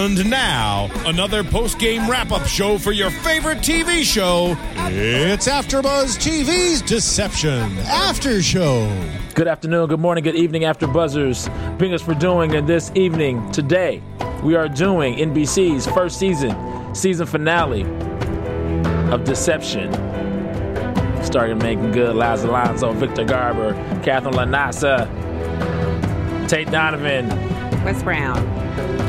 And now, another post-game wrap-up show for your favorite TV show. It's AfterBuzz TV's Deception After Show. Good afternoon, good morning, good evening, after buzzers. Bring us for doing and this evening, today, we are doing NBC's first season, season finale of Deception. Starting Meagan Good Laz Alonso, Victor Garber, Katherine LaNasa, Tate Donovan, Wes Brown,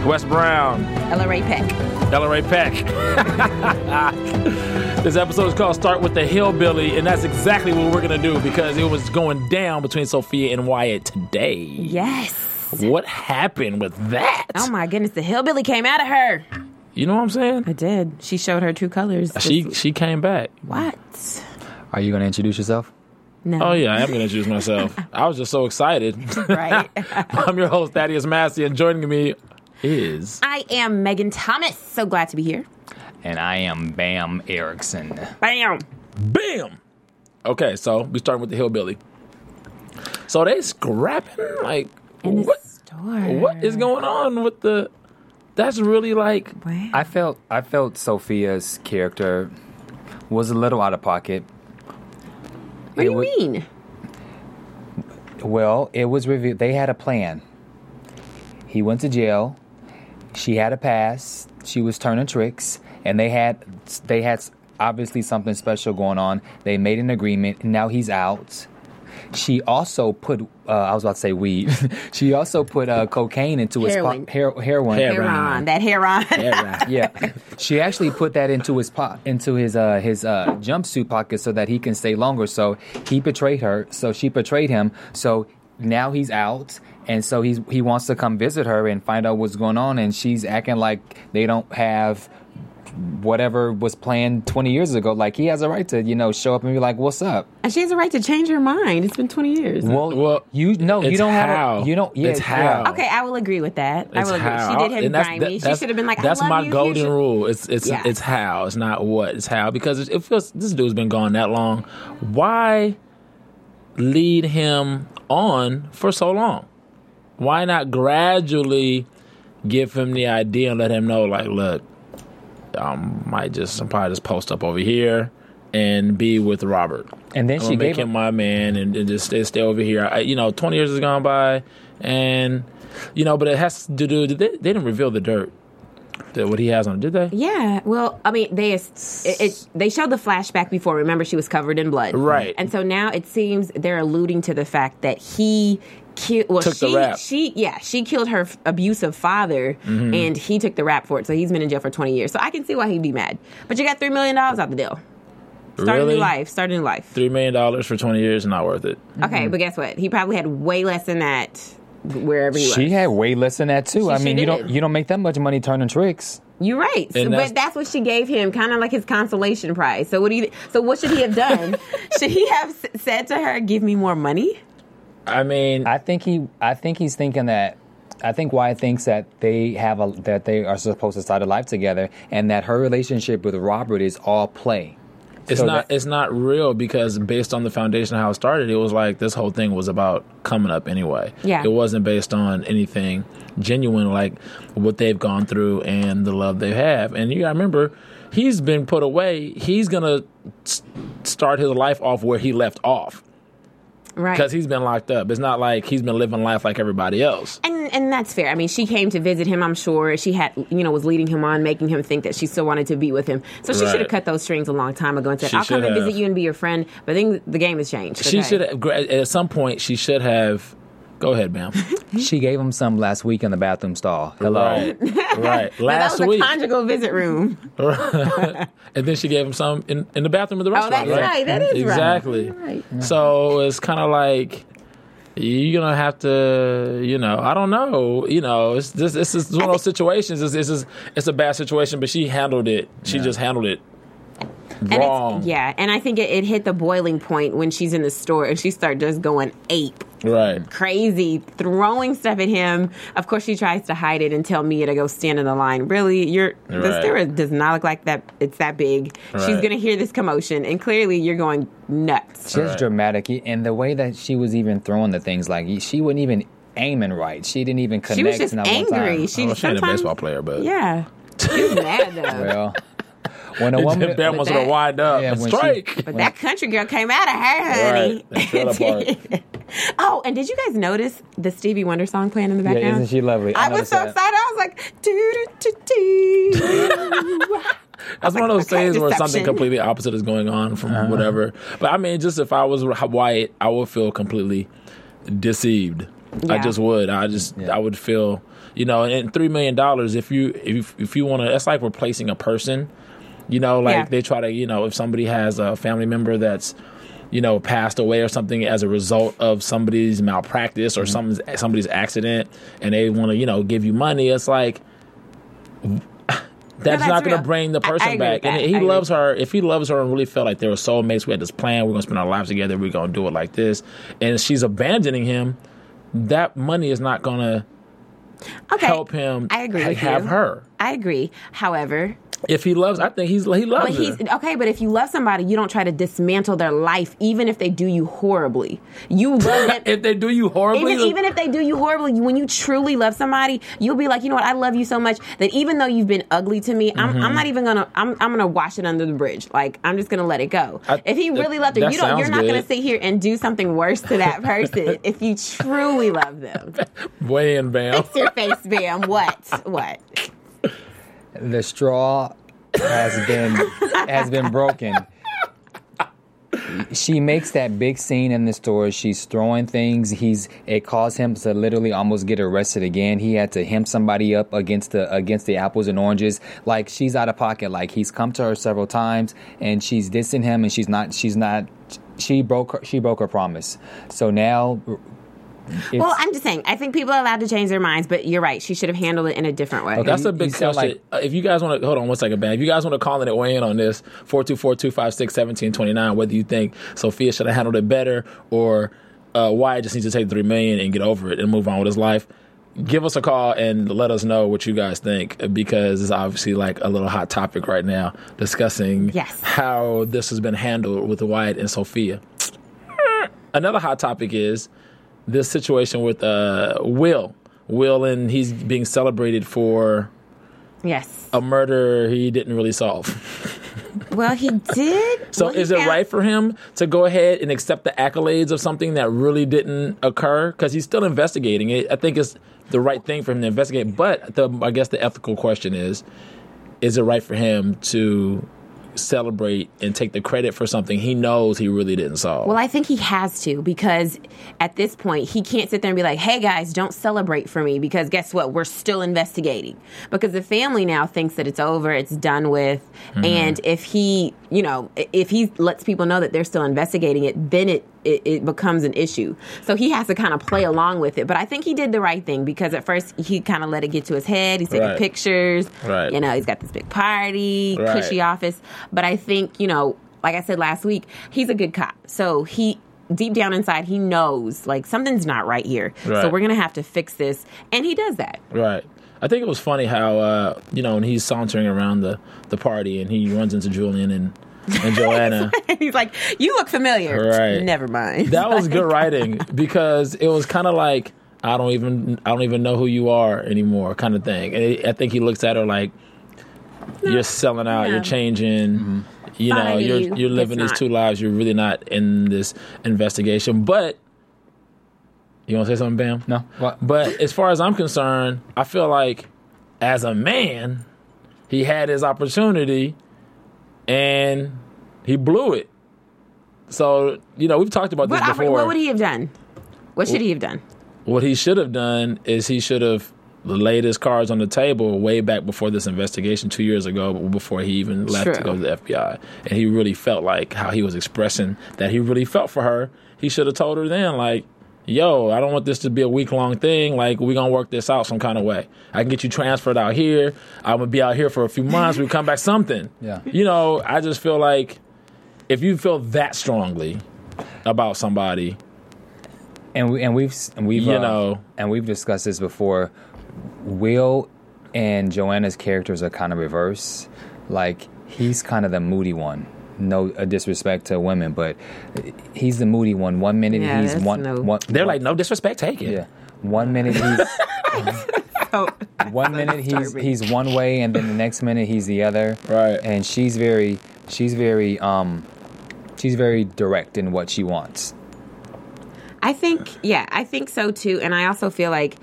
Wes Brown, Ella Rae Peck. Ella Rae Peck. this episode is called Start with the Hillbilly, and that's exactly what we're going to do because it was going down between Sophia and Wyatt today. Yes. What happened with that? Oh my goodness, the hillbilly came out of her. You know what I'm saying? I did. She showed her true colors. She she came back. what? Are you going to introduce yourself? No. Oh yeah, I am going to introduce myself. I was just so excited. Right. I'm your host Thaddeus Massey, and joining me is I am Megan Thomas. So glad to be here. And I am Bam Erickson. Bam. Bam. Okay, so we starting with the hillbilly. So they scrapping like In the what? store. What is going on with the? That's really like What? I felt I felt Sophia's character was a little out of pocket. what do you wa- mean? Well, it was revealed they had a plan. He went to jail. She had a pass. She was turning tricks, and they had they had obviously something special going on. They made an agreement, and now he's out. She also put uh, I was about to say weed. she also put uh, cocaine into his Heroin. po- her- heroin. Heroin. Heron. That Heron. yeah, yeah, she actually put that into his po- into his uh, his uh, jumpsuit pocket so that he can stay longer. So he betrayed her. So she betrayed him. So now he's out, and so he's he wants to come visit her and find out what's going on. And she's acting like they don't have whatever was planned 20 years ago. Like he has a right to you know show up and be like, "What's up?" and she has a right to change her mind. It's been 20 years. Well, Well, you no, you don't how. have a, you don't. Yeah, It's yeah. how. Okay, I will agree with that. I It's will agree. She did him And that's- grimy. that- she should have been like, "That's I love my you. Golden your-" rule." It's it's Yeah. it's how. It's not what. It's how because it, it feels this dude's been gone that long. Why lead him on for so long? Why not gradually give him the idea and let him know, like, look, I might just probably just post up over here and be with Robert. And then I'm she gonna make gave him him. my man and, and just stay, stay over here. I, you know, twenty years has gone by, and you know, but it has to do. They, they didn't reveal the dirt that what he has on, did they? Yeah, well, I mean, they it, it, they showed the flashback before. Remember, she was covered in blood, Right. And so now it seems they're alluding to the fact that he killed. Well, Took the she, rap. she, yeah, she killed her f- abusive father, Mm-hmm. and he took the rap for it. So he's been in jail for twenty years. So I can see why he'd be mad. But you got three million dollars out the deal. Start a Really? new life. Start a new life. Three million dollars for twenty years, not worth it. Okay, but guess what? He probably had way less than that wherever he was. She had way less than that too. She- I mean, you don't did. you don't make that much money turning tricks. You're right, So- that's- but that's what she gave him, kind of like his consolation prize. So what do you? So what should he have done? should he have s- said to her, "Give me more money"? I mean, I think he I think he's thinking that I think Wyatt thinks that they have a that they are supposed to start a life together and that her relationship with Robert is all play. it's so not that- it's not real because based on the foundation of how it started, it was like this whole thing was about coming up anyway. Yeah. it wasn't based on anything genuine like what they've gone through and the love they have. And you got to remember, he's been put away. He's gonna s- start his life off where he left off. Right. because he's been locked up. It's not like he's been living life like everybody else. And and that's fair. I mean, she came to visit him. I'm sure she had, you know, was leading him on, making him think that she still wanted to be with him. So she Right. should have cut those strings a long time ago and said, She "I'll come and visit you and be your friend." But then the game has changed. She should have, at some point she should have Go ahead, ma'am. She gave him some last week in the bathroom stall. Hello. Right, right. But that Last was week, a conjugal visit room. and then she gave him some in, in the bathroom of the oh, restaurant. Oh, that's right. That is right. exactly. You're right. So it's kind of like you're gonna have to, you know, I don't know, you know, it's this. This is one of those situations. It's, it's, it's, it's a bad situation, but she handled it. She just handled it And wrong. it's, yeah, and I think it, it hit the boiling point when she's in the store and she started just going ape. Right. crazy, throwing stuff at him. Of course, she tries to hide it and tell Mia to go stand in the line. Really, you're the Right. store does not look like that. It's that big. She's gonna hear this commotion, and clearly, you're going nuts. Just Right. dramatic. And the way that she was even throwing the things, like she wasn't even aiming right. She didn't even connect. She was just angry. time. She Well, she ain't a baseball player, but Yeah, she was mad though. Well, when a woman, Bam wants her to that- wind up Yeah, and when she- strike. But that country girl came out of her, honey. Right. That trailer park. oh, and did you guys notice the Stevie Wonder song playing in the yeah, background? isn't she lovely? I, was so that. excited. I was like, do do do do. That's one of those okay, things where something completely opposite is going on from Uh-huh. whatever. But I mean, just if I was Wyatt, I would feel completely deceived. I just would. I just Yeah. I would feel, you know, and three million dollars. If you if if you want to, that's like replacing a person. You know, like Yeah. they try to, you know, if somebody has a family member that's, you know, passed away or something as a result of somebody's malpractice Mm-hmm. or somebody's somebody's accident, and they want to, you know, give you money. It's like that's, that's not going to bring the I- I person back. And he I agree. loves her. If he loves her and really felt like they were soulmates, we had this plan. We're going to spend our lives together. We're going to do it like this. And she's abandoning him. That money is not going to Okay, help him. I agree ha- with have you. her. I agree. However, If he loves, I think he's he but loves he's her. okay. But if you love somebody, you don't try to dismantle their life, even if they do you horribly. You love them. If they do you horribly, Even, even if they do you horribly, when you truly love somebody, you'll be like, you know what, I love you so much that even though you've been ugly to me, I'm, Mm-hmm. I'm not even gonna, I'm, I'm gonna wash it under the bridge. Like I'm just gonna let it go. I- if he really loved her, you don't, you're not gonna sit here and do something worse to that person if you truly love them. way in bam. Fix your face, Bam. What? What? The straw has been has been broken. She makes that big scene in the store. She's throwing things. He's it caused him to literally almost get arrested again. He had to hem somebody up against the against the apples and oranges. Like she's out of pocket. Like he's come to her several times and she's dissing him and she's not she's not she broke her she broke her promise. So now Well, I'm just saying. I think people are allowed to change their minds, but you're right. She should have handled it in a different way. That's a big question. Uh, if you guys want to hold on one second, man. If you guys want to call in and weigh in on this, 424-256-1729, whether you think Sophia should have handled it better or uh, Wyatt just needs to take three million and get over it and move on with his life. Give us a call and let us know what you guys think because it's obviously like a little hot topic right now discussing Yes. how this has been handled with Wyatt and Sophia. Another hot topic is this situation with uh, Will. Will and he's being celebrated for yes. a murder he didn't really solve. Well, he did. So Well, is it right for him to go ahead and accept the accolades of something that really didn't occur? Because he's still investigating it. I think it's the right thing for him to investigate. But the, I guess the ethical question is: Is it right for him to celebrate and take the credit for something he knows he really didn't solve? Well, I think he has to because at this point he can't sit there and be like, "Hey guys, don't celebrate for me," because guess what? We're still investigating. Because the family now thinks that it's over, it's done with, Mm-hmm. and if he, you know, if he lets people know that they're still investigating it, then it. It, it becomes an issue. So he has to kind of play along with it. But I think he did the right thing because at first he kind of let it get to his head. He's taking Right. pictures. Right. You know, he's got this big party, Right. cushy office. But I think, you know, like I said last week, he's a good cop. So he deep down inside he knows like something's not right here. So we're going to have to fix this. And he does that. Right. I think it was funny how uh, you know when he's sauntering around the, the party and he runs into Julian and and Joanna. he's like, "You look familiar." Right. Never mind. that was good writing because it was kind of like I don't even I don't even know who you are anymore, kind of thing. And I think he looks at her like you're selling out, yeah. you're changing. Mm-hmm. You know, Fine, you're you. you're living It's these not. two lives. You're really not in this investigation. But you want to say something, Bam? no. What? But as far as I'm concerned, I feel like as a man, he had his opportunity and he blew it. So, you know, we've talked about this what, before. what would he have done? What should he have done? what he should have done is he should have laid his cards on the table way back before this investigation two years ago, before he even left to go to the FBI. And he really felt like how he was expressing that he really felt for her. He should have told her then, like, yo, I don't want this to be a week long thing. Like, we're going to work this out some kind of way. I can get you transferred out here. I'm going to be out here for a few months. We come back something. Yeah. You know, I just feel like if you feel that strongly about somebody, and we and we've and we've You uh, know. and we've discussed this before. Will and Joanna's characters are kind of reverse. Like he's kind of the moody one. No uh, disrespect to women, but he's the moody one. One minute Yeah, he's one, no- one. they're like, no disrespect, take it. yeah. One minute he's Oh, one minute he's he's one way, and then the next minute he's the other. Right. And she's very she's very um she's very direct in what she wants. I think, yeah, I think so too. And I also feel like,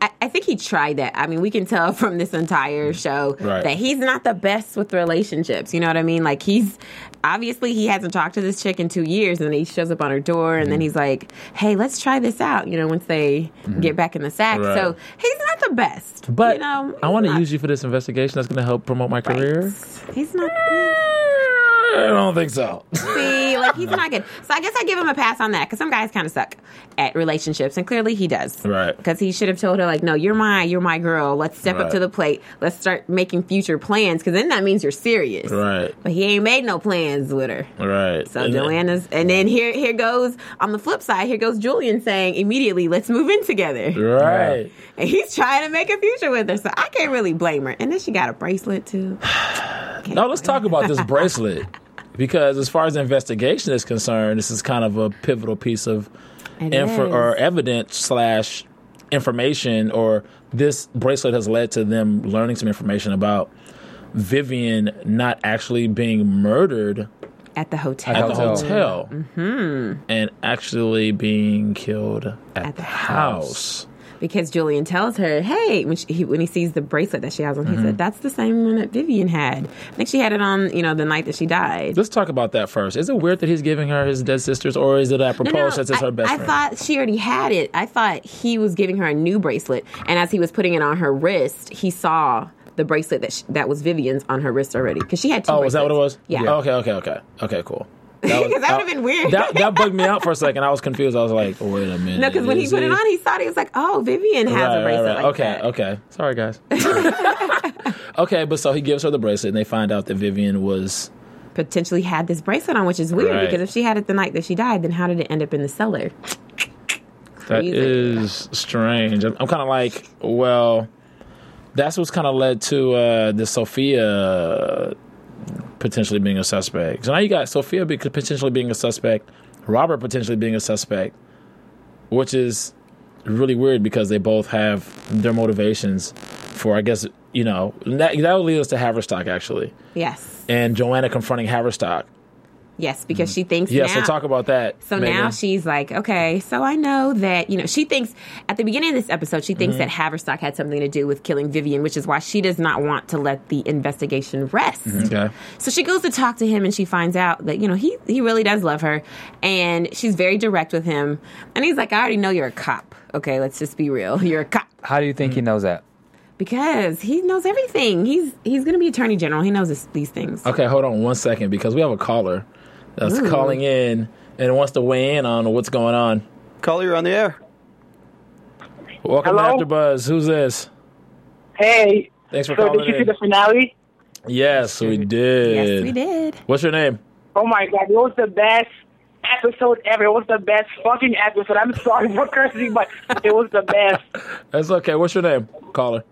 I, I think he tried that. I mean, we can tell from this entire show Right. that he's not the best with relationships. You know what I mean? Like, he's obviously he hasn't talked to this chick in two years, and then he shows up on her door, and Mm-hmm. then he's like, hey, let's try this out, you know, once they get back in the sack. Right. So he's not the best. But you know, I want to use you for this investigation. That's going to help promote my not- career. He's not. yeah. I don't think so. See, like he's not good. So I guess I give him a pass on that because some guys kind of suck at relationships, and clearly he does. Right. Because he should have told her like, "No, you're my, you're my girl. Let's step up to the plate. Let's start making future plans." Because then that means you're serious. Right. But he ain't made no plans with her. Right. So And then- Joanna's, and then here, here goes on the flip side. Here goes Julian saying immediately, "Let's move in together." Right. And he's trying to make a future with her, so I can't really blame her. And then she got a bracelet too. Now let's talk about this bracelet because, as far as the investigation is concerned, this is kind of a pivotal piece of It info or evidence slash information. Or this bracelet has led to them learning some information about Vivian not actually being murdered at the hotel. at the Hotel. hotel mm-hmm. and actually being killed at, At the the house. Because Julian tells her, "Hey," when, she, he, when he sees the bracelet that she has on, Mm-hmm. he said, "That's the same one that Vivian had. I think she had it on, you know, the night that she died." Let's talk about that first. Is it weird that he's giving her his dead sisters, or is it apropos since it's I, her best I friend? I thought she already had it. I thought he was giving her a new bracelet, and as he was putting it on her wrist, he saw the bracelet that sh that was Vivian's on her wrist already because she had two. oh, is that what it was? Yeah. Oh, okay, okay, okay, okay, cool. That, Because that would've been weird. That, that bugged me out for a second. I was confused. I was like, wait a minute. No, because when he put it on, he thought he was like, "Oh, Vivian has Right, a bracelet right, right. like okay, that." okay. Sorry, guys. okay, but so he gives her the bracelet, and they find out that Vivian was Potentially had this bracelet on, which is weird Right. because if she had it the night that she died, then how did it end up in the cellar? That Crazy. is strange. I'm, I'm kind of like, well, that's what's kind of led to uh, the Sophia potentially being a suspect. So now you got Sophia be- potentially being a suspect, Robert potentially being a suspect, which is really weird because they both have their motivations for, I guess, you know, that, that would lead us to Haverstock actually, Yes, and Joanna confronting Haverstock. Yes, because she thinks Yeah, now. so talk about that. So Megan. now she's like, okay, so I know that, you know, she thinks at the beginning of this episode, she Mm-hmm. thinks that Haverstock had something to do with killing Vivian, which is why she does not want to let the investigation rest. Okay. So she goes to talk to him and she finds out that, you know, he, he really does love her. And she's very direct with him. And he's like, I already know you're a cop. Okay, let's just be real. You're a cop. How do you think Mm. he knows that? Because he knows everything. He's he's going to be attorney general. He knows this, these things. Okay, hold on one second because we have a caller that's calling in and wants to weigh in on what's going on. Caller, you're on the air. Welcome Hello? to AfterBuzz. Who's this? Hey, Thanks for so calling did you see the finale? Yes, we did. Yes, we did. What's your name? Oh my god, it was the best episode ever. It was the best fucking episode. I'm sorry for cursing, but it was the best. That's okay. What's your name, caller?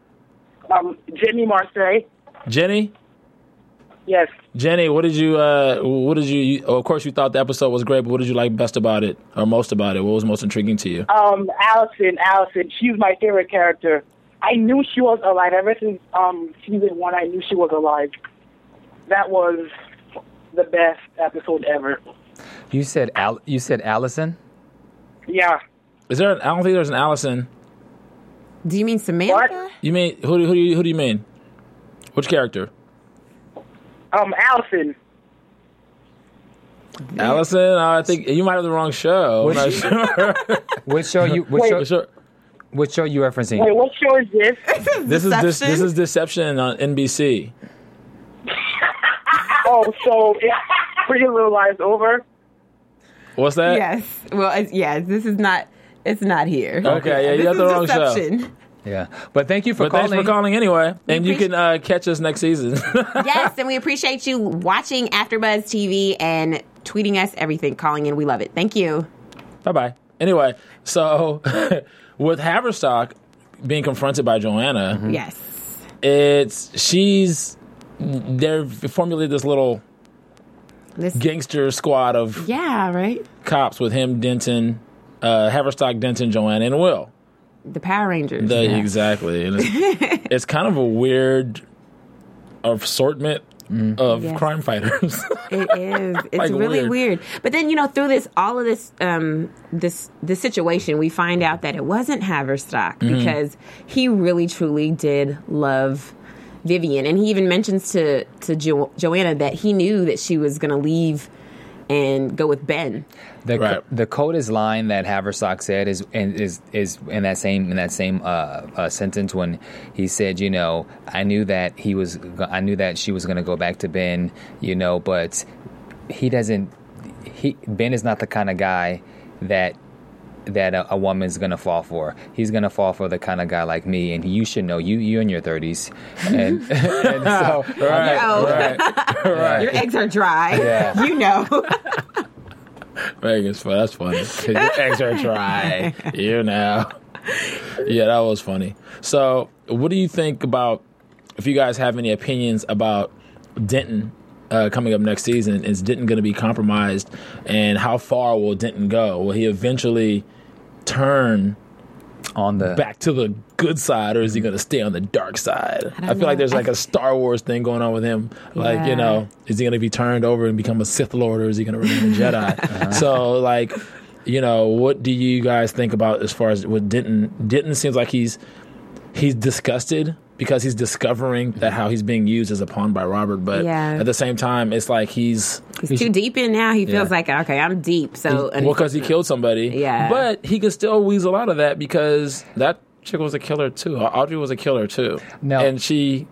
Um, Jimmy Marseille. Jenny. Yes. Jenny, what did you? uh What did you, you? oh, Of course, you thought the episode was great, but what did you like best about it, or most about it? What was most intriguing to you? Um, Allison, Allison, she's my favorite character. I knew she was alive ever since um season one. I knew she was alive. That was the best episode ever. You said Al- you said Allison. Yeah. Is there? An, I don't think there's an Allison. Do you mean Samantha? What? You mean who? Who do you? Who do you mean? Which character? Um, Allison. Allison? Uh, I think you might have the wrong show. I'm not sure. Which show you? Which Wait. show? sure. What show are you referencing? Wait, what show is this? This is this, this is Deception on NBC. oh, so it's Pretty Little Liars over. What's that? Yes. Well, it's, yeah. This is not. It's not here. Okay, yeah, you This got the is wrong show. Deception. Yeah, but thank you for But calling. thanks for calling anyway, and you can uh, catch us next season. yes, and we appreciate you watching AfterBuzz TV and tweeting us everything, calling in. We love it. Thank you. bye bye. Anyway, so with Haverstock being confronted by Joanna, Yes. it's she's they've formulated this little This. gangster squad of Yeah. Right. cops with him, Denton, uh, Haverstock, Denton, Joanna, and Will. The Power Rangers. The, yeah. Exactly. And it's, it's kind of a weird assortment of Yes. crime fighters. It is. It's Like really weird. weird. But then you know, through this, all of this, um, this, this situation, we find out that it wasn't Haverstock Mm-hmm. because he really, truly did love Vivian, and he even mentions to to jo- Joanna that he knew that she was going to leave and go with Ben. The Right. the coldest line that Haverstock said is and is is in that same in that same uh, uh, sentence when he said, you know, I knew that he was I knew that she was going to go back to Ben, you know, but he doesn't. He Ben is not the kind of guy that that a, a woman's gonna fall for. He's gonna fall for the kind of guy like me, and you should know you you're in your thirties, and, and so right, Oh. right, right. Your eggs are dry. Yeah. You know. Vegas, fun. That's funny. 'Cause Your eggs are dry. You know. Yeah, that was funny. So, what do you think about? If you guys have any opinions about Denton uh, coming up next season, is Denton going to be compromised, and how far will Denton go? Will he eventually turn on the back to the good side, or is he mm-hmm. going to stay on the dark side? I, don't feel like there's like a Star Wars thing going on with him. Like, you know, is he going to be turned over and become a Sith Lord, or is he going to remain a Jedi? Uh-huh. So, like, you know, what do you guys think about as far as what Denton? Denton seems like he's he's disgusted because he's discovering that mm-hmm. how he's being used as a pawn by Robert, but Yeah. at the same time, it's like he's He's too deep in now. He feels Yeah. like okay, I'm deep. So well because he uh, killed somebody. Yeah. but he can still weasel out of that because that chick was a killer too. Audrey was a killer too. No. and she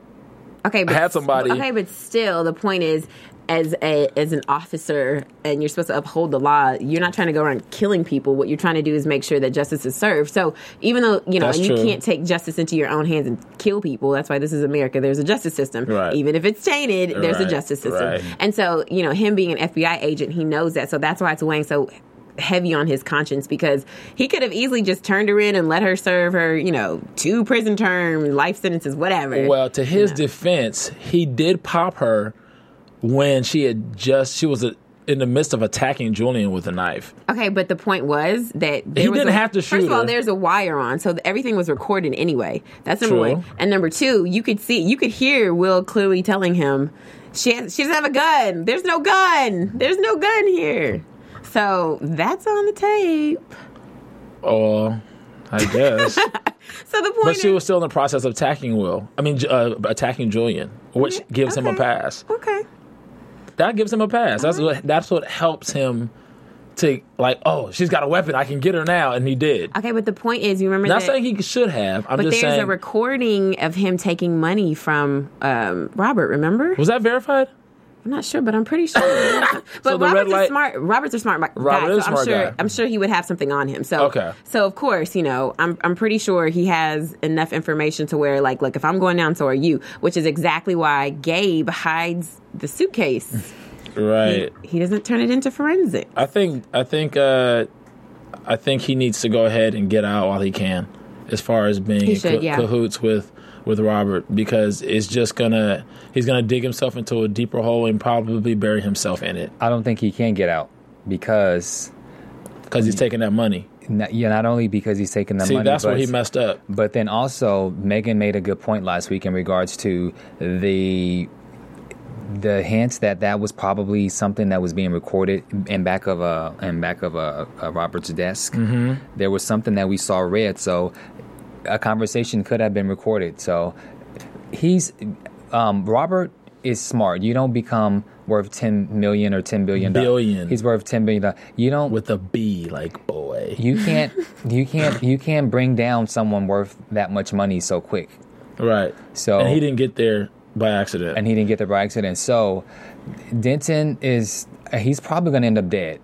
Okay, but had somebody- Okay, but still, the point is, as a as an officer, and you're supposed to uphold the law. You're not trying to go around killing people. What you're trying to do is make sure that justice is served. So even though you know you can't take justice into your own hands and kill people, that's why this is America. There's a justice system. Right. Even if it's tainted, there's a justice system. right. And so you know him being an FBI agent, he knows that. So that's why it's weighing so heavy on his conscience because he could have easily just turned her in and let her serve her, you know, two prison terms, life sentences, whatever. well to his defense, he did pop her when she had just she was a, in the midst of attacking Julian with a knife. Okay, but the point was that there He was didn't a, have to shoot First of all, her. there's a wire on, so everything was recorded anyway. That's number True. one. And number two, you could see, you could hear Will clearly telling him, "She has, she doesn't have a gun. There's no gun. There's no gun here." So that's on the tape. Oh, I guess. So the point but she is, was still in the process of attacking Will. I mean, uh, attacking Julian, which gives him a pass. okay. That gives him a pass. That's what that's what helps him to like. Oh, she's got a weapon. I can get her now, and he did. Okay, but the point is, you remember Not that. saying he should have. I'm but there's saying. a recording of him taking money from um, Robert. Remember? was that verified? I'm not sure, but I'm pretty sure. but So Robert's light- a smart. Robert's a smart guy. Robert so I'm smart sure. guy. I'm sure he would have something on him. So Okay. So of course, you know, I'm I'm pretty sure he has enough information to where, like, look, if I'm going down, so are you. Which is exactly why Gabe hides the suitcase. Right. he doesn't turn it into forensic. I think. I think. uh I think he needs to go ahead and get out while he can, as far as being He in should, yeah. cahoots with with Robert, because it's just gonna he's gonna dig himself into a deeper hole and probably bury himself in it I don't think he can get out because because he's taking that money. not, yeah, not only because he's taking the See, money, that's but, where he messed up. But then also, Megan made a good point last week in regards to the the hints that that was probably something that was being recorded in back of a in back of a, a Robert's desk. Mm-hmm. There was something that we saw read, so a conversation could have been recorded. So he's um, Robert is smart. You don't become worth ten million or ten billion. Billion. He's worth ten billion. You don't. with a B, like boy. you can't. You can't. You can't bring down someone worth that much money so quick. Right. So and he didn't get there by accident. and he didn't get there by accident. So Denton is. He's probably going to end up dead.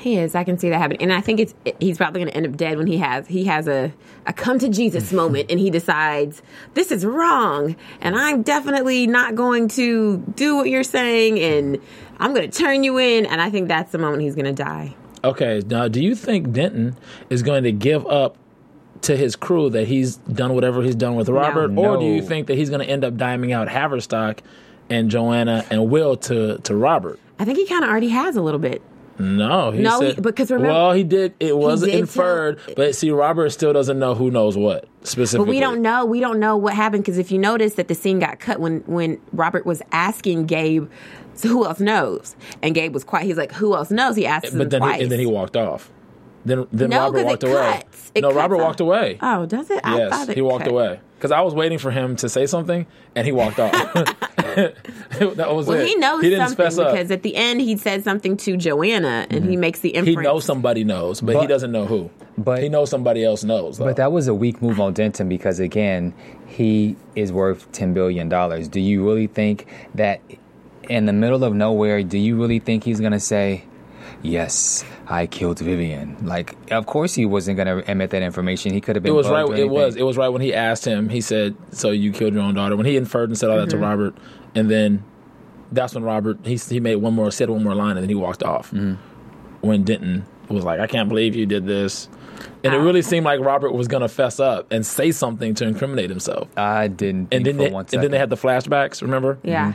He is. I can see that happening, and I think it's he's probably going to end up dead when he has he has a a come to Jesus moment, and he decides this is wrong, and I'm definitely not going to do what you're saying, and I'm going to turn you in, and I think that's the moment he's going to die. Okay, now do you think Denton is going to give up to his crew that he's done whatever he's done with Robert, or do you think that he's going to end up diming out Haverstock and Joanna and Will to to Robert? I think he kind of already has a little bit. No, he No, said, he- because remember- well, he did. It was did tell- inferred, but see, Robert still doesn't know who knows what specifically. But we don't know. We don't know what happened because if you notice that the scene got cut when when Robert was asking Gabe, so who else knows? And Gabe was quiet. He's like, "Who else knows?" He asked him But then, he, and then he walked off. Then, then No, Robert walked away. cuts. It no, Robert off. walked away. Oh, does it? I yes, he walked cut. away because I was waiting for him to say something, and he walked off. that was Well, it. he knows he didn't something fess up. because at the end he said something to Joanna, and he makes the Mm-hmm. He knows somebody knows, but, he doesn't know who. but- he knows somebody else knows. Though. But that was a weak move on Denton because again, he is worth ten billion dollars. Do you really think that in the middle of nowhere, do you really think he's gonna say, Yes, I killed Vivian? Like, of course he wasn't gonna admit that information. He could have been it was right. It was. It was right when he asked him. He said, "So you killed your own daughter." When he inferred and said all that to Mm-hmm. Robert, and then that's when Robert he he made one more said one more line and then he walked off. Mm-hmm. When Denton was like, "I can't believe you did this," and it Ah. really seemed like Robert was going to fess up and say something to incriminate himself. I didn't And then for they, one and then they had the flashbacks. Remember? Yeah.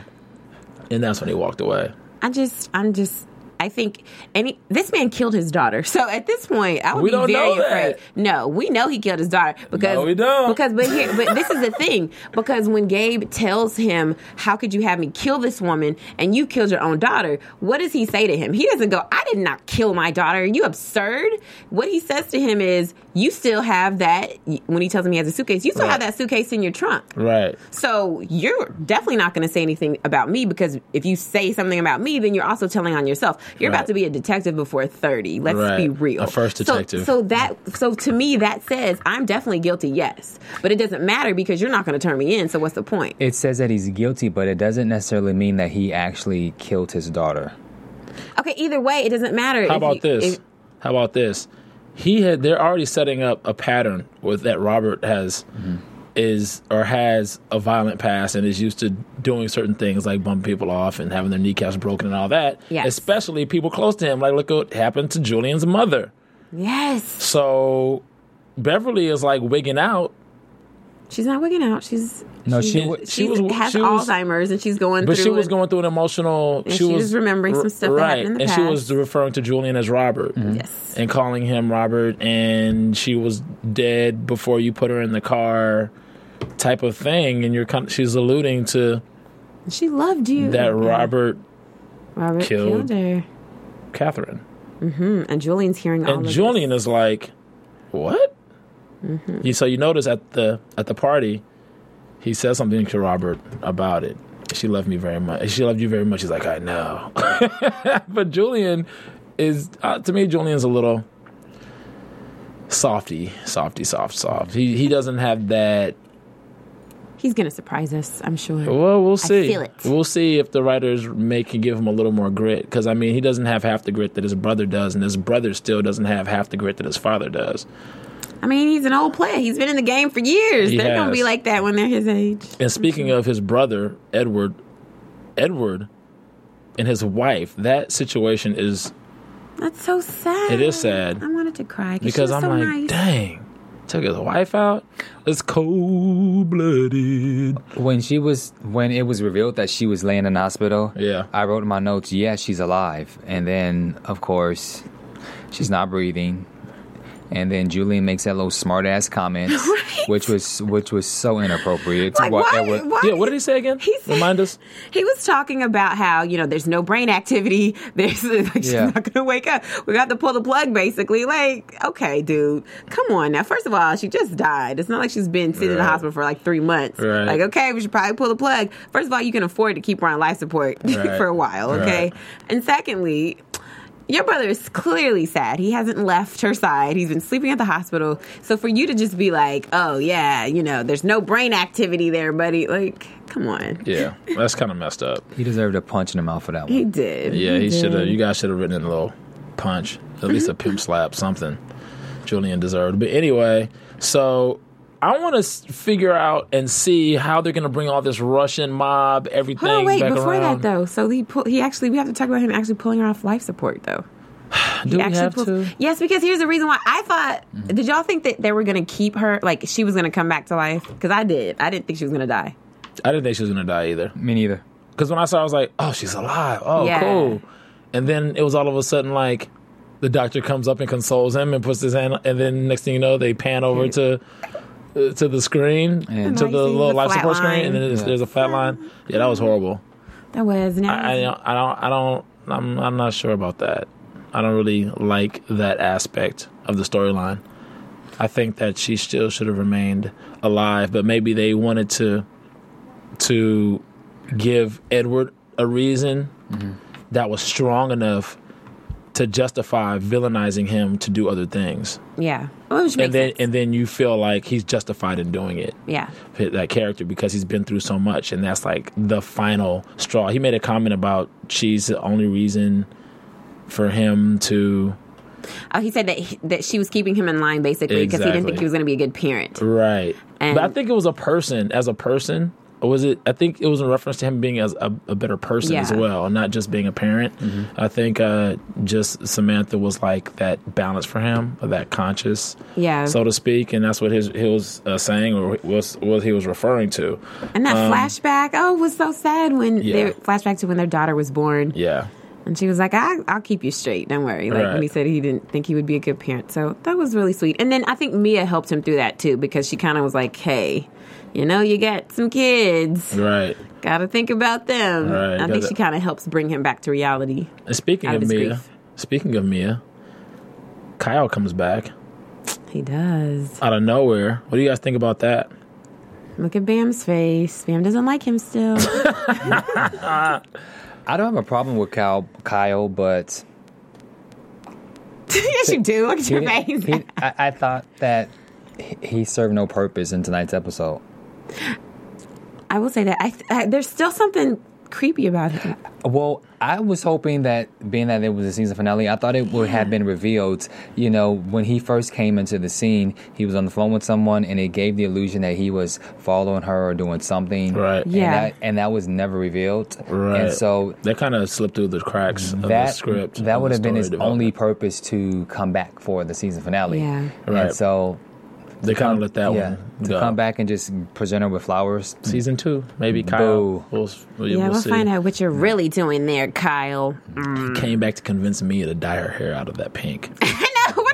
And that's when he walked away. I just, I'm just, I think any this man killed his daughter. So at this point, I would We be very afraid. No, we know he killed his daughter because No, we don't. because but here, but this is the thing because when Gabe tells him, "How could you have me kill this woman and you killed your own daughter?" What does he say to him? He doesn't go, "I did not kill my daughter." Are you absurd? What he says to him is, "You still have that." When he tells him he has a suitcase, you still Right. have that suitcase in your trunk. Right. So you're definitely not going to say anything about me because if you say something about me, then you're also telling on yourself. You're Right. about to be a detective before thirty. Let's Right. be real. A first So- detective. So, that so to me that says I'm definitely guilty. Yes, but it doesn't matter because you're not going to turn me in. So what's the point? It says that he's guilty, but it doesn't necessarily mean that he actually killed his daughter. Okay, either way, it doesn't matter. How about you- this? if- How about this? He had they're already setting up a pattern with that Robert has Mm-hmm. is or has a violent past and is used to doing certain things like bumping people off and having their kneecaps broken and all that. Yes. Especially people close to him. Like look what happened to Julian's mother. yes, So Beverly is like wigging out, she's not wigging out. She's No, she she, wa- she was- has she was- Alzheimer's and she's going but through. she was it. going through an emotional. She was remembering some stuff that right, happened in the and she was referring to Julian as Robert. Mm-hmm. Mm-hmm. Yes. and calling him Robert, and she was dead before you put her in the car, type of thing. And you're kind she's alluding to She loved you. that. Robert Robert killed- killed her. Catherine, mm-hmm. And Julian's hearing all and Julian this. is like, "What?" Mm-hmm. You so you notice at the at the party, he says something to Robert about it. She loved me very much. She loved you very much. He's like, I know. but Julian is uh, to me. Julian's a little softy, softy, soft, soft. He he doesn't have that He's gonna surprise us, I'm sure. Well, we'll see. We'll see if the writers make can give him a little more grit because I mean he doesn't have half the grit that his brother does, and his brother still doesn't have half the grit that his father does. I mean, he's an old player. He's been in the game for years. He They're gonna be like that when they're his age. And speaking of his brother Edward, Edward and his wife, that situation is That's so sad. It is sad. I wanted to cry because she I'm so like, nice. dang, took his wife out. It's cold blooded. When she was when it was revealed that she was laying in the hospital, Yeah. I wrote in my notes, yeah, she's alive. And then of course, she's not breathing. And then Julian makes that little smart ass comment, which was which was so inappropriate to Like, what why- Edward. why- Yeah, what did he say again? He said- Remind us. He was talking about how you know there's no brain activity. There's like she's Yeah. not gonna wake up. We got to pull the plug, basically. Like, okay, dude, come on now. First of all, she just died. It's not like she's been sitting in the hospital for like three months. Right. Like, okay, we should probably pull the plug. First of all, you can afford to keep her on life support Right. for a while, okay? Right. And secondly. Your brother is clearly sad. He hasn't left her side. He's been sleeping at the hospital. So for you to just be like, "Oh yeah, you know, there's no brain activity there, buddy," like, come on. Yeah, that's kind of messed up. He deserved a punch in the mouth for that He did. Yeah, he should have. You guys should have written in a little punch, at least a pimp slap, something. Julian deserved. But anyway, so I want to figure out and see how they're going to bring all this Russian mob, everything Hold on, wait. back Before around. that, though, so he pull, he actually we have to talk about him actually pulling her off life support, though. Do He we have pulls- to? Yes, because here's the reason why I thought. Mm-hmm. Did y'all think that they were going to keep her like she was going to come back to life? Because I did. I didn't think she was going to die. I didn't think she was going to die either. Me neither. Because when I saw, it, I was like, "Oh, she's alive! Oh, Yeah. cool!" And then it was all of a sudden like the doctor comes up and consoles him and puts his hand, and then next thing you know, they pan over to to the screen And- to the little the life flat support screen, and then there's, Yeah. there's a flat line. Yeah, that was horrible. That was now. I, I don't, I don't, I don't, I'm, I'm not sure about that. I don't really like that aspect of the storyline. I think that she still should have remained alive, but maybe they wanted to to give Edward a reason mm-hmm. that was strong enough to justify villainizing him to do other things, yeah, well, and then sense. and then you feel like he's justified in doing it. Yeah, that character because he's been through so much and that's like the final straw. He made a comment about she's the only reason for him to oh, he said that he, that she was keeping him in line basically because he didn't think he was going to be a good parent. right. And- but i think it was a person as a person was it i think it was in reference to him being as a, a better person as well not just being a parent i think uh just samantha was like that balance for him or that conscious Yeah. so to speak and that's what his he was uh, saying or was what he was referring to And that flashback, oh, was so sad when Um, Yeah. they flashback to when their daughter was born. yeah And she was like, I, I'll keep you straight. Don't worry. Like Right. when he said he didn't think he would be a good parent. So that was really sweet. And then I think Mia helped him through that too because she kind of was like, hey, you know, you got some kids. right Got to think about them. Right, I think gotta- she kind of helps bring him back to reality. And speaking of of Mia, grief. speaking of Mia, Kyle comes back He does. out of nowhere. What do you guys think about that? Look at Bam's face. Bam doesn't like him still. I don't have a problem with Kyle, Kyle but yes, you do. Look at he your didn't- face. he- I, I thought that he- he served no purpose in tonight's episode. I will say that I, I, there's still something creepy about him. Well, I was hoping that being that it was a season finale, I thought it would have been revealed. You know, when he first came into the scene, he was on the phone with someone, and it gave the illusion that he was following her or doing something. Right. And Yeah. that, and that was never revealed. Right. And so That kind of slipped through the cracks of the that script. that would have been his only purpose to come back for the season finale. Yeah. Right. And so They kind of let that yeah, one to go. come back and just present her with flowers. Season two, maybe mm. Kyle. We'll, we'll, Yeah, we'll we'll find out what you're really doing there, Kyle. He came back to convince Mia to dye her hair out of that pink.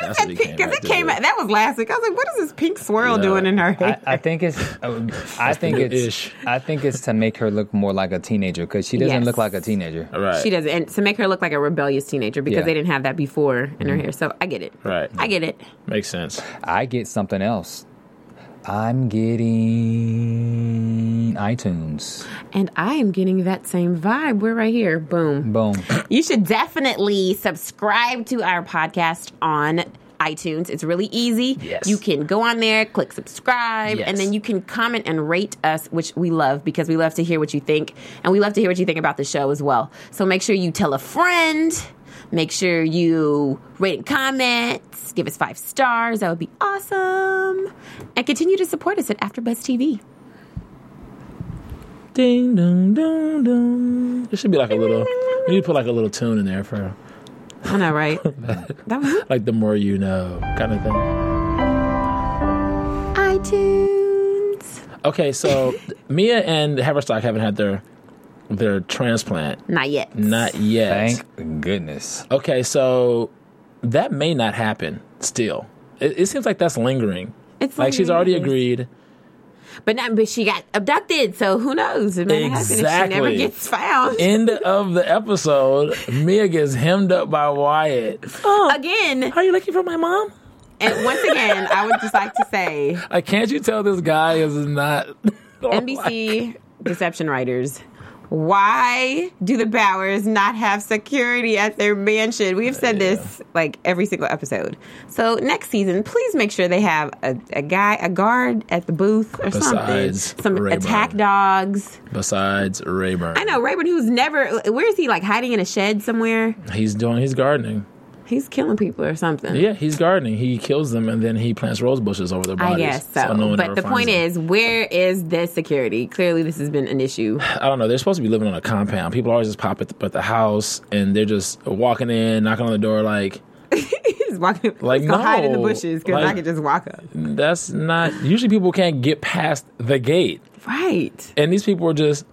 That's that what he pink? came Because back it came out. That was last week. I was like, what is this pink swirl Yeah. doing in her hair? I, I think it's uh, I think it's ish. I think it's to make her look more like a teenager because she doesn't Yes. look like a teenager. right. She doesn't. and to make her look like a rebellious teenager because Yeah. they didn't have that before in her hair. So I get it. Right. I get it. Makes sense. I get something else. I'm getting iTunes. And I am getting that same vibe. We're right here. Boom. Boom. You should definitely subscribe to our podcast on iTunes. It's really easy. Yes. You can go on there, click subscribe, Yes. and then you can comment and rate us, which we love because we love to hear what you think. And we love to hear what you think about the show as well. So make sure you tell a friend. Make sure you rate and comment. Give us five stars. That would be awesome. And continue to support us at AfterBuzz TV. Ding dong dong dong. There should be like a little. We need to put like a little tune in there for I know, right? that was like the more you know kind of thing. iTunes. Okay, so Mia and Haverstock haven't had their their transplant. Not yet. Not yet. Thank goodness. Okay, so that may not happen still. It, it seems like that's lingering. It's like she's already agreed. But not, but she got abducted, so who knows? It might happen if she never gets found. End of the episode. Mia gets hemmed up by Wyatt. Oh, Again, are you looking for my mom? and once again, I would just like to say, Like, can't you tell this guy is not NBC deception writers. Why do the Bowers not have security at their mansion? We've said this like every single episode. So next season, please make sure they have a, a guy, a guard at the booth or Besides something. Some Rayburn. attack dogs. besides Rayburn? I know Rayburn, who's never. Where is he? Like hiding in a shed somewhere? He's doing. He's gardening. He's killing people or something. Yeah, he's gardening. He kills them and then he plants rose bushes over their bodies. I guess so. no one but the point them. is, where is the security? Clearly, this has been an issue. I don't know. They're supposed to be living on a compound. People always just pop at the, at the house and they're just walking in, knocking on the door. Like He's walking. Like, Let's go hide in the bushes because I can just walk up. that's not. Usually, people can't get past the gate, Right. and these people are just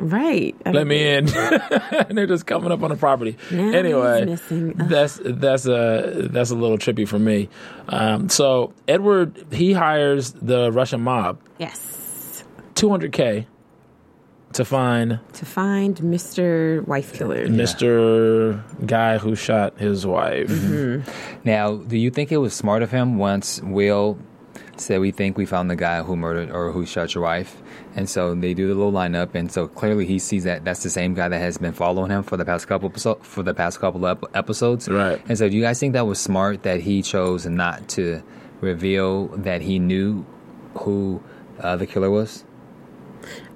Right. I let mean, me in, and they're just coming up on the property. Anyway, he's missing. Ugh. that's that's a that's a little trippy for me. Um, so Edward he hires the Russian mob, Yes. 200k, to find To find Mr. Wife Killer. Mr. Guy who shot his wife. Mm-hmm. Now, do you think it was smart of him once Will said, "We think we found the guy who murdered or who shot your wife," and so they do the little lineup, and so clearly he sees that that's the same guy that has been following him for the past couple for the past couple of episodes, Right. And so, do you guys think that was smart that he chose not to reveal that he knew who uh, the killer was?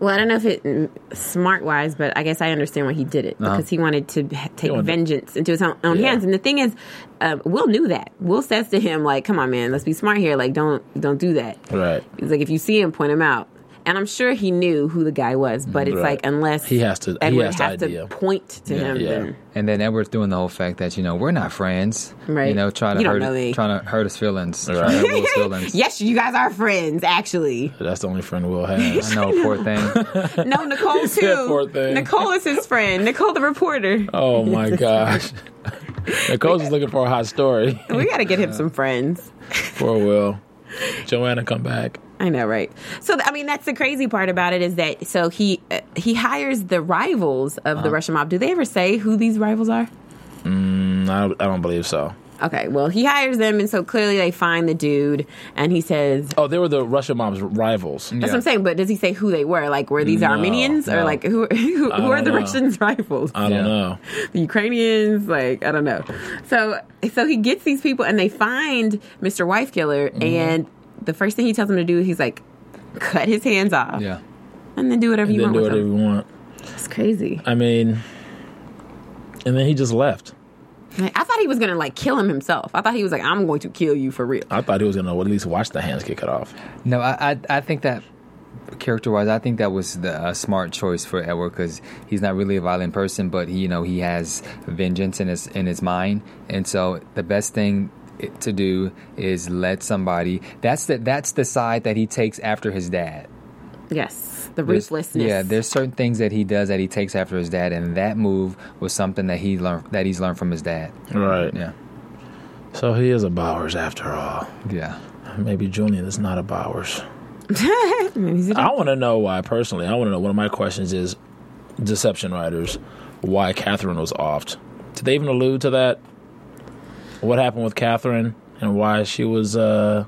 Well, I don't know if it smart wise, but I guess I understand why he did it because he wanted to take wanted- vengeance into his own, own Yeah. hands. And the thing is, um, Will knew that. Will says to him, like, "Come on, man, let's be smart here. Like, don't don't do that." Right. He's like, if you see him, point him out. And I'm sure he knew who the guy was, but it's Right. like unless He has to- he Edward has to has to point to him. yeah. Then, And then Edward's doing the whole fact that you know we're not friends, Right. You know, trying to You don't hurt know trying to hurt his feelings, Right. trying to hurt Will's feelings. yes, you guys are friends. Actually, That's the only friend Will has. I know, poor thing. no, Nicole too. poor thing. Nicole is his friend. Nicole, the reporter. Oh my gosh. Nicole's just looking for a hot story. We got to get him some friends. Poor Will. Joanna, come back. I know, right? So, I mean, that's the crazy part about it is that so he uh, he hires the rivals of Uh-huh. the Russian mob. Do they ever say who these rivals are? Mm, I, I don't believe so. Okay, well, he hires them, and so clearly they find the dude, and he says, Oh, they were the Russian mob's rivals. That's what I'm saying. But does he say who they were? Like, were these No, Armenians or like who who, who are the know. Russians' rivals? I don't Yeah. know. the Ukrainians? Like, I don't know. So so he gets these people, and they find Mr. Wife Killer, Mm-hmm. and the first thing he tells him to do, he's like, cut his hands off, Yeah. and then do whatever And you then want do with whatever him. you want. It's crazy. I mean, and then he just left. Like, I thought he was gonna like kill him himself. I thought he was like, I'm going to kill you for real. I thought he was going to at least watch the hands get cut off. No, I, I, I think that character wise, I think that was the a smart choice for Edward because he's not really a violent person, but he, you know, he has vengeance in his in his mind, and so the best thing i- to do is let somebody. That's the that's the side that he takes after his dad. Yes, the There's- ruthlessness. Yeah, there's certain things that he does that he takes after his dad, and that move was something that he learned that he's learned from his dad. Right. Yeah, So he is a Bowers after all. yeah. Maybe Julian is not a Bowers. I want to know why, personally. I want to know. One of my questions is deception writers, why Catherine was offed. Did they even allude to that? What happened with Catherine and why she was. uh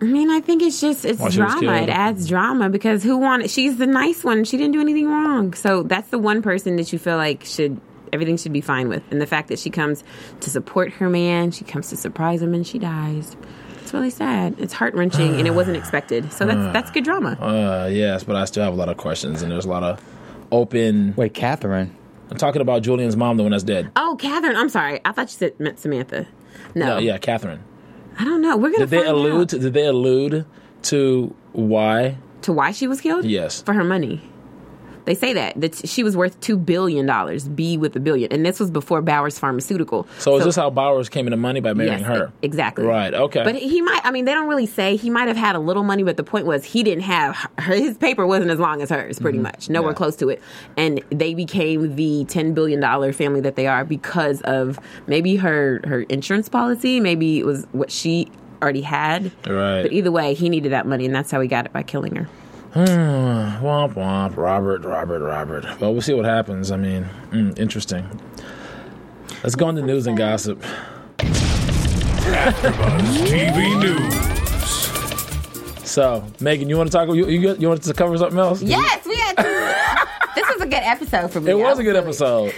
I mean, I think it's just it's Why she was drama. It adds drama because who wanted? She's the nice one. She didn't do anything wrong. So that's the one person that you feel like should everything should be fine with. And the fact that she comes to support her man, she comes to surprise him, and she dies. It's really sad. It's heart wrenching, and it wasn't expected. So that's that's good drama. Uh, yes, but I still have a lot of questions, and there's a lot of open. Wait, Catherine. I'm talking about Julian's mom, the one that's dead. Oh, Catherine. I'm sorry. I thought you said meant Samantha. No, No, yeah, Catherine. I don't know. We're gonna Did they find allude? out. To, did they allude to why? to why she was killed? Yes. for her money. They say that that she was worth two billion dollars. B with a billion, and this was before Bowers Pharmaceutical. So, is this how Bowers came into money by marrying Yes, her? exactly. Right. Okay. But he might. I mean, they don't really say he might have had a little money, but the point was he didn't have her. His paper wasn't as long as hers, pretty mm-hmm. much, nowhere Yeah. close to it. And they became the ten billion dollar family that they are because of maybe her her insurance policy, maybe it was what she already had. Right. But either way, he needed that money, and that's how he got it by killing her. Womp womp. Robert, Robert, Robert. Well, we'll see what happens. I mean, mm, interesting. Let's go on into news and gossip. TV News. So, Megan, you want to talk? You you, you want to cover something else? Yes, we had. To, this was a good episode for me. It was a good episode.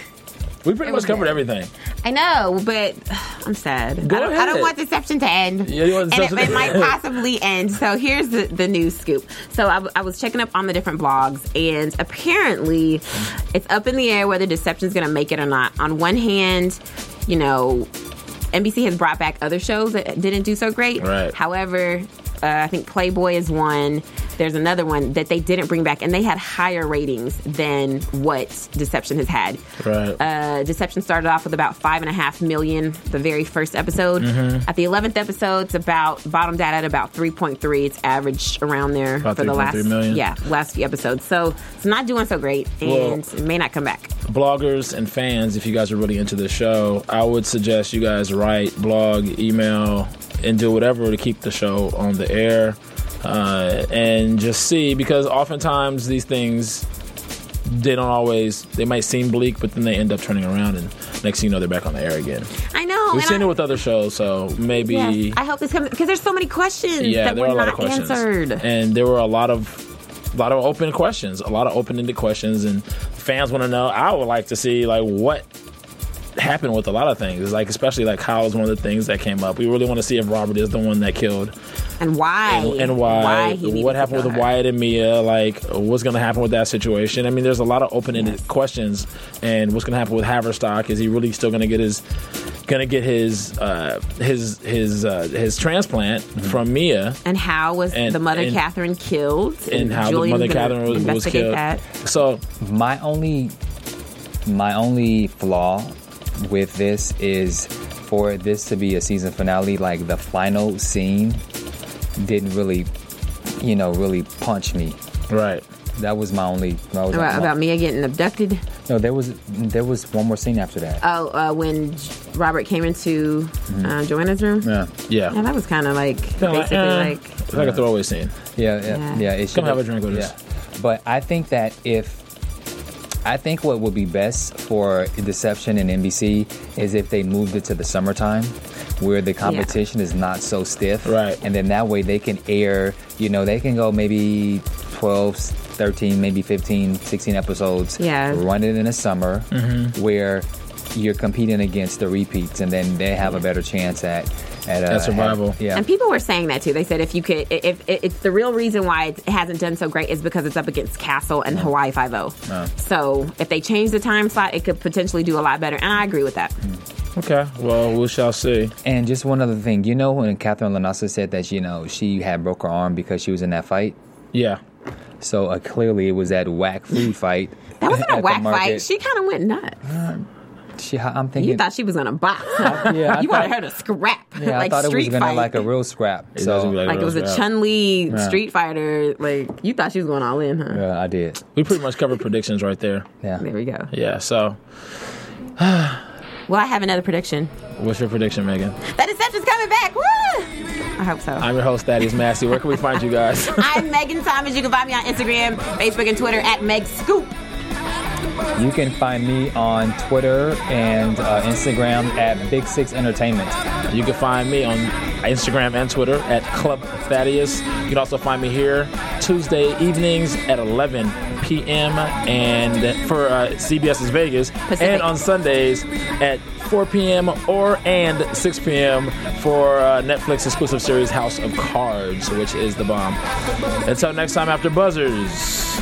We pretty much covered good. everything. I know, but I'm sad. Go I, don't, I don't want Deception to end. Yeah, you want and it, to it might possibly end. So here's the, the news scoop. So I was checking up on the different blogs, and apparently it's up in the air whether Deception's going to make it or not. On one hand, you know, NBC has brought back other shows that didn't do so great. Right. However, uh, I think Playboy is one. There's another one that they didn't bring back, and they had higher ratings than what Deception has had. Right. Uh, Deception started off with about five and a half million the very first episode. Mm-hmm. At the eleventh episode, it's about bottomed out at about three point three. It's averaged around there About for the last million. yeah last few episodes. So it's not doing so great, and Well- it may not come back. bloggers and fans, if you guys are really into the show, I would suggest you guys write, blog, email, and do whatever to keep the show on the air. Uh, and just see, because oftentimes these things, they don't always, they might seem bleak, but then they end up turning around, and next thing you know, they're back on the air again. I know. We've seen I, it with other shows, so maybe. yes, I hope this comes because there's so many questions yeah, that there were are a lot not of questions, answered. and there were a lot of, a lot of open questions, a lot of open-ended questions, and fans want to know. I would like to see like what happened with a lot of things, like especially like Kyle is one of the things that came up. We really want to see if Robert is the one that killed, and why? and, and why, he what happened with her. Wyatt and Mia, like what's going to happen with that situation. I mean, there's a lot of open-ended questions, and what's going to happen with Haverstock? Is he really still going to get his going to get his uh, his his uh, his transplant from Mia? And how was And- the mother and- Catherine killed? and how Julian's the mother Catherine was, was killed. That. So My only my only flaw with this is for this to be a season finale, like the final scene didn't really, you know, really punch me. right, That was my only. That was About, my- about Mia getting abducted. no, there was there was one more scene after that. Oh, uh, when Robert came into uh, Joanna's room. yeah, yeah, Yeah, that was kind of like Kinda like, basically eh, like it's like a throwaway scene. yeah, yeah, Yeah. yeah. it Come have a drink with yeah. us. But I think that if I think what would be best for Deception and NBC is if they moved it to the summertime, where the competition is not so stiff, Right. And then that way they can air. You know, they can go maybe 12, 13, maybe 15, 16 episodes. Yeah. Run it in the summer, Mm-hmm. where you're competing against the repeats, and then they have a better chance at at, uh, At survival. have- yeah. And people were saying that too. They said if you could, if, if it's the real reason why it hasn't done so great is because it's up against Castle and Hawaii Five O. So if they change the time slot, it could potentially do a lot better. And I agree with that. Okay, well we shall see. And just one other thing, you know, when Katherine LaNasa said that, you know, she had broke her arm because she was in that fight. Yeah, So uh, clearly, it was that whack food fight. That wasn't a whack fight. She kind of went nuts. She, I'm thinking. You thought she was gonna box. huh? yeah, I you thought- wanted her to scrap, yeah, like I thought it was street gonna fight. like a real scrap. It so doesn't be like it was a Chun Li Street Fighter. Like you thought she was going all in, huh? yeah, I did. we pretty much covered predictions right there. Yeah. There we go. Yeah. So, Well, I have another prediction. what's your prediction, Megan? That Deception's coming back. Woo! I hope so. I'm your host, Thaddeus Massey. Where can we find you guys? I'm Megan Thomas. You can find me on Instagram, Facebook, and Twitter at Meg Scoop. You can find me on Twitter and uh, Instagram at Big Six Entertainment. You can find me on Instagram and Twitter at Club Thaddeus. You can also find me here Tuesday evenings at 11 p.m. and for uh, CBS's Vegas, Pacific. and on Sundays at 4 p.m. or and 6 p.m. for uh, Netflix exclusive series House of Cards, which is the bomb. Until next time, after buzzers.